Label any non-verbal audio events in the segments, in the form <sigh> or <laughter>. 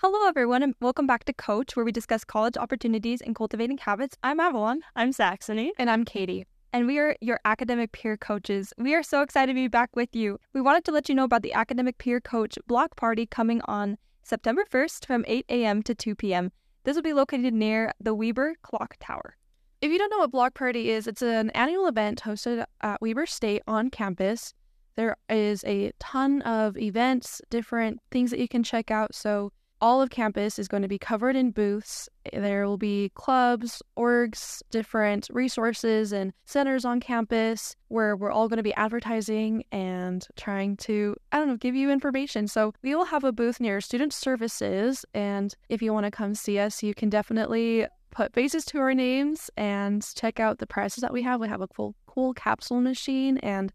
Hello, everyone, and welcome back to Coach, where we discuss college opportunities and cultivating habits. I'm Avalon. I'm Saxony. And I'm Katie. And we are your academic peer coaches. We are so excited to be back with you. We wanted to let you know about the Academic Peer Coach Block Party coming on September 1st from 8 a.m. to 2 p.m. This will be located near the Weber Clock Tower. If you don't know what Block Party is, it's an annual event hosted at Weber State on campus. There is a ton of events, different things that you can check out. So all of campus is going to be covered in booths. There will be clubs, orgs, different resources, and centers on campus where we're all going to be advertising and trying to, I don't know, give you information. So we will have a booth near student services. And if you want to come see us, you can definitely put faces to our names and check out the prices that we have. We have a cool, cool capsule machine. And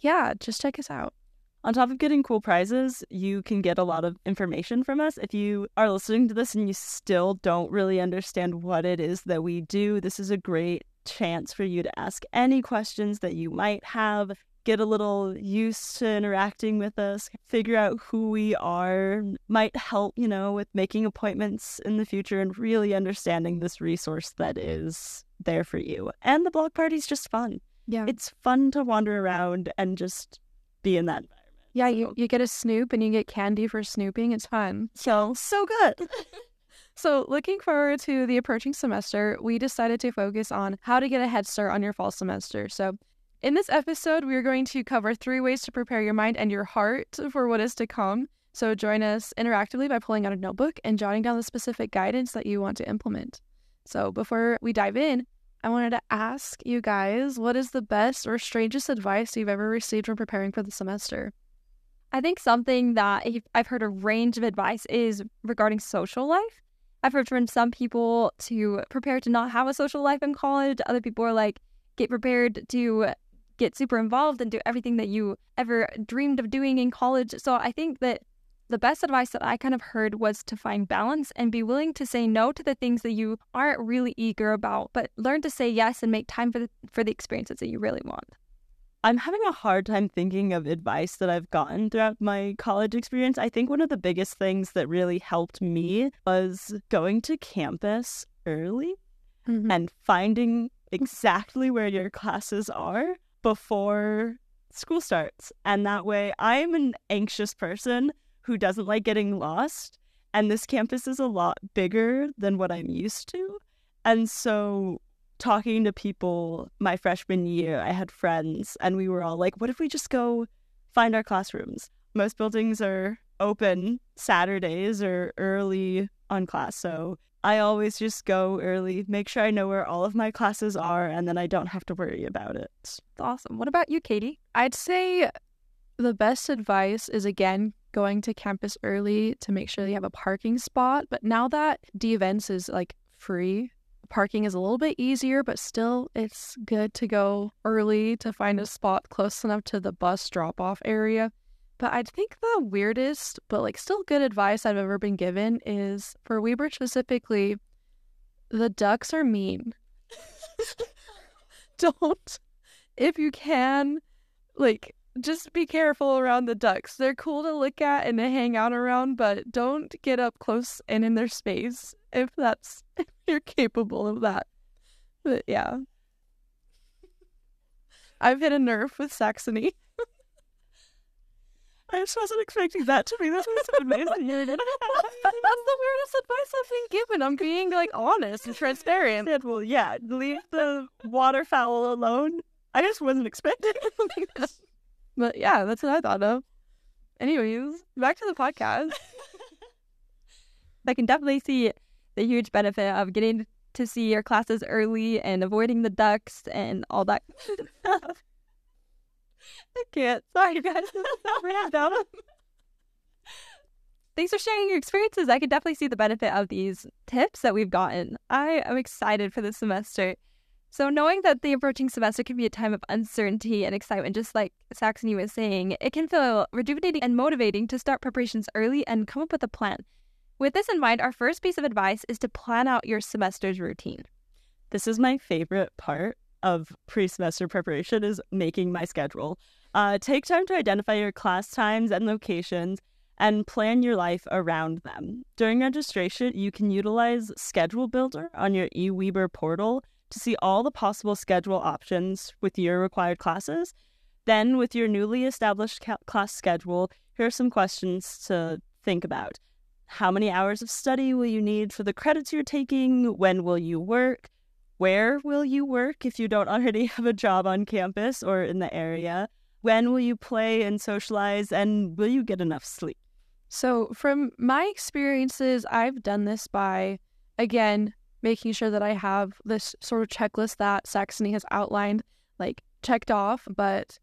yeah, just check us out. On top of getting cool prizes, you can get a lot of information from us. If you are listening to this and you still don't really understand what it is that we do, this is a great chance for you to ask any questions that you might have, get a little used to interacting with us, figure out who we are, might help, you know, with making appointments in the future and really understanding this resource that is there for you. And the block party's just fun. Yeah. It's fun to wander around and just be in that yeah, you, you get a snoop and you get candy for snooping. It's fun. So, so good. <laughs> so, looking forward to the approaching semester, we decided to focus on how to get a head start on your fall semester. So, in this episode, we are going to cover three ways to prepare your mind and your heart for what is to come. So, join us interactively by pulling out a notebook and jotting down the specific guidance that you want to implement. So, before we dive in, I wanted to ask you guys what is the best or strangest advice you've ever received when preparing for the semester? I think something that I've heard a range of advice is regarding social life. I've heard from some people to prepare to not have a social life in college. Other people are like, get prepared to get super involved and do everything that you ever dreamed of doing in college. So I think that the best advice that I kind of heard was to find balance and be willing to say no to the things that you aren't really eager about, but learn to say yes and make time for the, for the experiences that you really want. I'm having a hard time thinking of advice that I've gotten throughout my college experience. I think one of the biggest things that really helped me was going to campus early mm-hmm. and finding exactly where your classes are before school starts. And that way, I'm an anxious person who doesn't like getting lost. And this campus is a lot bigger than what I'm used to. And so talking to people my freshman year, I had friends and we were all like, what if we just go find our classrooms? Most buildings are open Saturdays or early on class. So I always just go early, make sure I know where all of my classes are, and then I don't have to worry about it. Awesome. What about you, Katie? I'd say the best advice is again going to campus early to make sure you have a parking spot. But now that D events is like free parking is a little bit easier, but still it's good to go early to find a spot close enough to the bus drop off area. But I think the weirdest, but like still good advice I've ever been given is for Weber specifically, the ducks are mean. <laughs> Don't, if you can, like, just be careful around the ducks. They're cool to look at and to hang out around, but don't get up close and in their space if that's <laughs> if you're capable of that. But yeah. I've hit a nerve with Saxony. <laughs> I just wasn't expecting that to be. That was amazing. That's the weirdest advice I've been given. I'm being like honest and transparent. Yeah, well, yeah, leave the waterfowl alone. I just wasn't expecting this. <laughs> But yeah, that's what I thought of. Anyways, back to the podcast. I can definitely see the huge benefit of getting to see your classes early and avoiding the ducks and all that <laughs> stuff. I can't. Sorry, <laughs> guys. random. Thanks for sharing your experiences. I can definitely see the benefit of these tips that we've gotten. I am excited for this semester. So, knowing that the approaching semester can be a time of uncertainty and excitement, just like Saxony was saying, it can feel rejuvenating and motivating to start preparations early and come up with a plan. With this in mind, our first piece of advice is to plan out your semester's routine. This is my favorite part of pre-semester preparation is making my schedule. Uh, take time to identify your class times and locations and plan your life around them. During registration, you can utilize Schedule Builder on your eWeber portal to see all the possible schedule options with your required classes. Then, with your newly established ca- class schedule, here are some questions to think about. How many hours of study will you need for the credits you're taking? When will you work? Where will you work if you don't already <laughs> have a job on campus or in the area? When will you play and socialize? And will you get enough sleep? So, from my experiences, I've done this by, again, making sure that I have this sort of checklist that Saxony has outlined, like checked off, but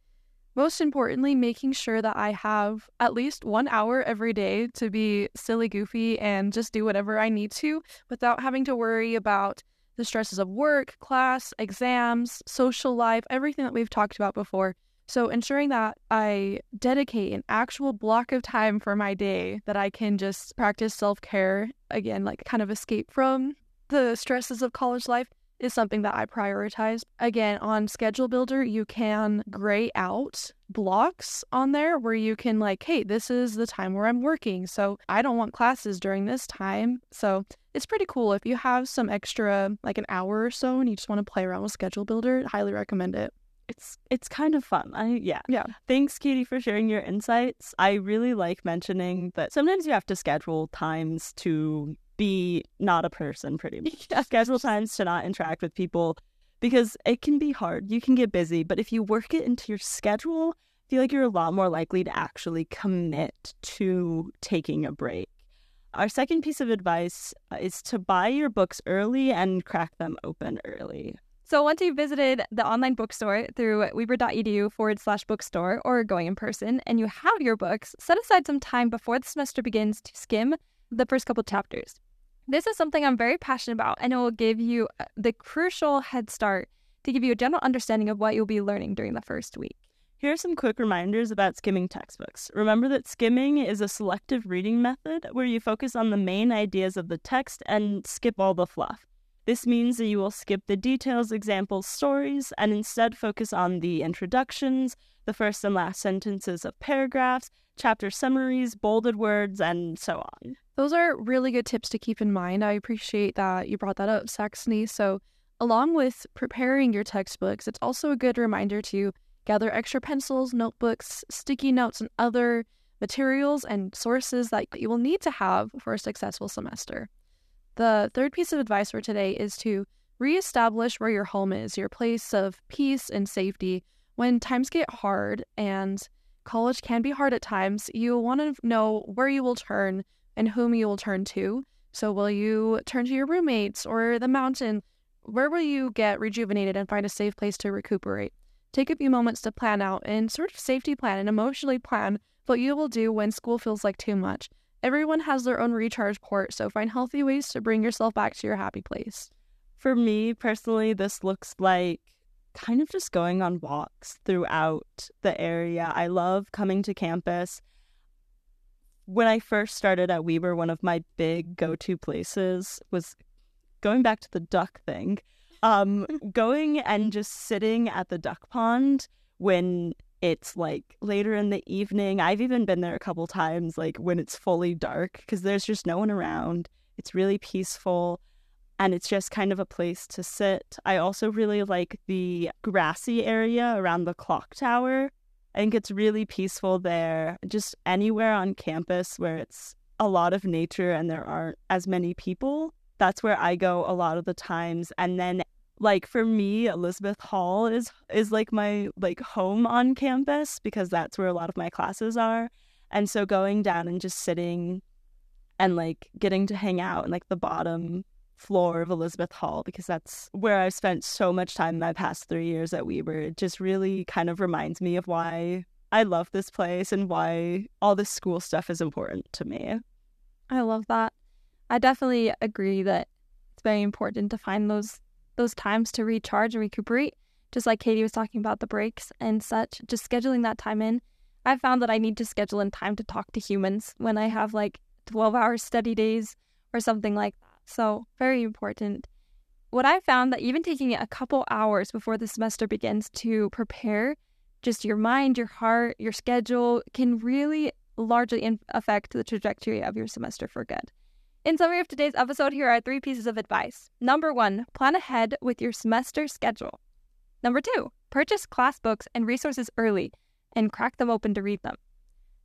most importantly, making sure that I have at least one hour every day to be silly goofy and just do whatever I need to without having to worry about the stresses of work, class, exams, social life, everything that we've talked about before. So, ensuring that I dedicate an actual block of time for my day that I can just practice self care, again, like kind of escape from the stresses of college life is something that I prioritize. Again, on Schedule Builder, you can gray out blocks on there where you can, like, hey, this is the time where I'm working. So I don't want classes during this time. So it's pretty cool. If you have some extra, like an hour or so, and you just want to play around with Schedule Builder, highly recommend it. It's it's kind of fun. I yeah. Yeah. Thanks, Katie, for sharing your insights. I really like mentioning that sometimes you have to schedule times to be not a person pretty much. <laughs> Yeah. Schedule times to not interact with people because it can be hard. You can get busy, but if you work it into your schedule, I feel like you're a lot more likely to actually commit to taking a break. Our second piece of advice uh, is to buy your books early and crack them open early. So once you've visited the online bookstore through weber.edu forward slash bookstore or going in person and you have your books, set aside some time before the semester begins to skim the first couple chapters. This is something I'm very passionate about, and it will give you uh, the crucial head start to give you a general understanding of what you'll be learning during the first week. Here are some quick reminders about skimming textbooks. Remember that skimming is a selective reading method where you focus on the main ideas of the text and skip all the fluff. This means that you will skip the details, examples, stories, and instead focus on the introductions, the first and last sentences of paragraphs, chapter summaries, bolded words, and so on. Those are really good tips to keep in mind. I appreciate that you brought that up, Saxony. So, along with preparing your textbooks, it's also a good reminder to gather extra pencils, notebooks, sticky notes, and other materials and sources that you will need to have for a successful semester. The third piece of advice for today is to reestablish where your home is, your place of peace and safety. When times get hard and college can be hard at times, you want to know where you will turn and whom you will turn to. So, will you turn to your roommates or the mountain? Where will you get rejuvenated and find a safe place to recuperate? Take a few moments to plan out and sort of safety plan and emotionally plan what you will do when school feels like too much. Everyone has their own recharge port, so find healthy ways to bring yourself back to your happy place. For me personally, this looks like kind of just going on walks throughout the area. I love coming to campus. When I first started at Weber, one of my big go to places was going back to the duck thing, um, <laughs> going and just sitting at the duck pond when it's like later in the evening. I've even been there a couple times, like when it's fully dark, because there's just no one around. It's really peaceful and it's just kind of a place to sit. I also really like the grassy area around the clock tower. I think it's really peaceful there. Just anywhere on campus where it's a lot of nature and there aren't as many people. That's where I go a lot of the times. And then like for me, Elizabeth Hall is is like my like home on campus because that's where a lot of my classes are. And so going down and just sitting and like getting to hang out in like the bottom floor of Elizabeth Hall because that's where I've spent so much time my past three years at Weber. It just really kind of reminds me of why I love this place and why all this school stuff is important to me. I love that. I definitely agree that it's very important to find those those times to recharge and recuperate. Just like Katie was talking about the breaks and such, just scheduling that time in. I found that I need to schedule in time to talk to humans when I have like 12 hour study days or something like that. So, very important. What I found that even taking a couple hours before the semester begins to prepare just your mind, your heart, your schedule can really largely affect the trajectory of your semester for good. In summary of today's episode, here are three pieces of advice. Number one, plan ahead with your semester schedule. Number two, purchase class books and resources early and crack them open to read them.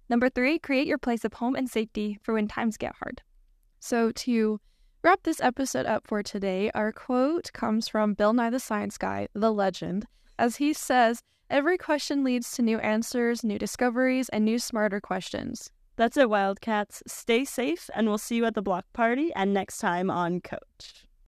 Number three, create your place of home and safety for when times get hard. So, to wrap this episode up for today, our quote comes from Bill Nye the Science Guy, the legend, as he says, Every question leads to new answers, new discoveries, and new smarter questions. That's it, Wildcats. Stay safe, and we'll see you at the block party and next time on Coach.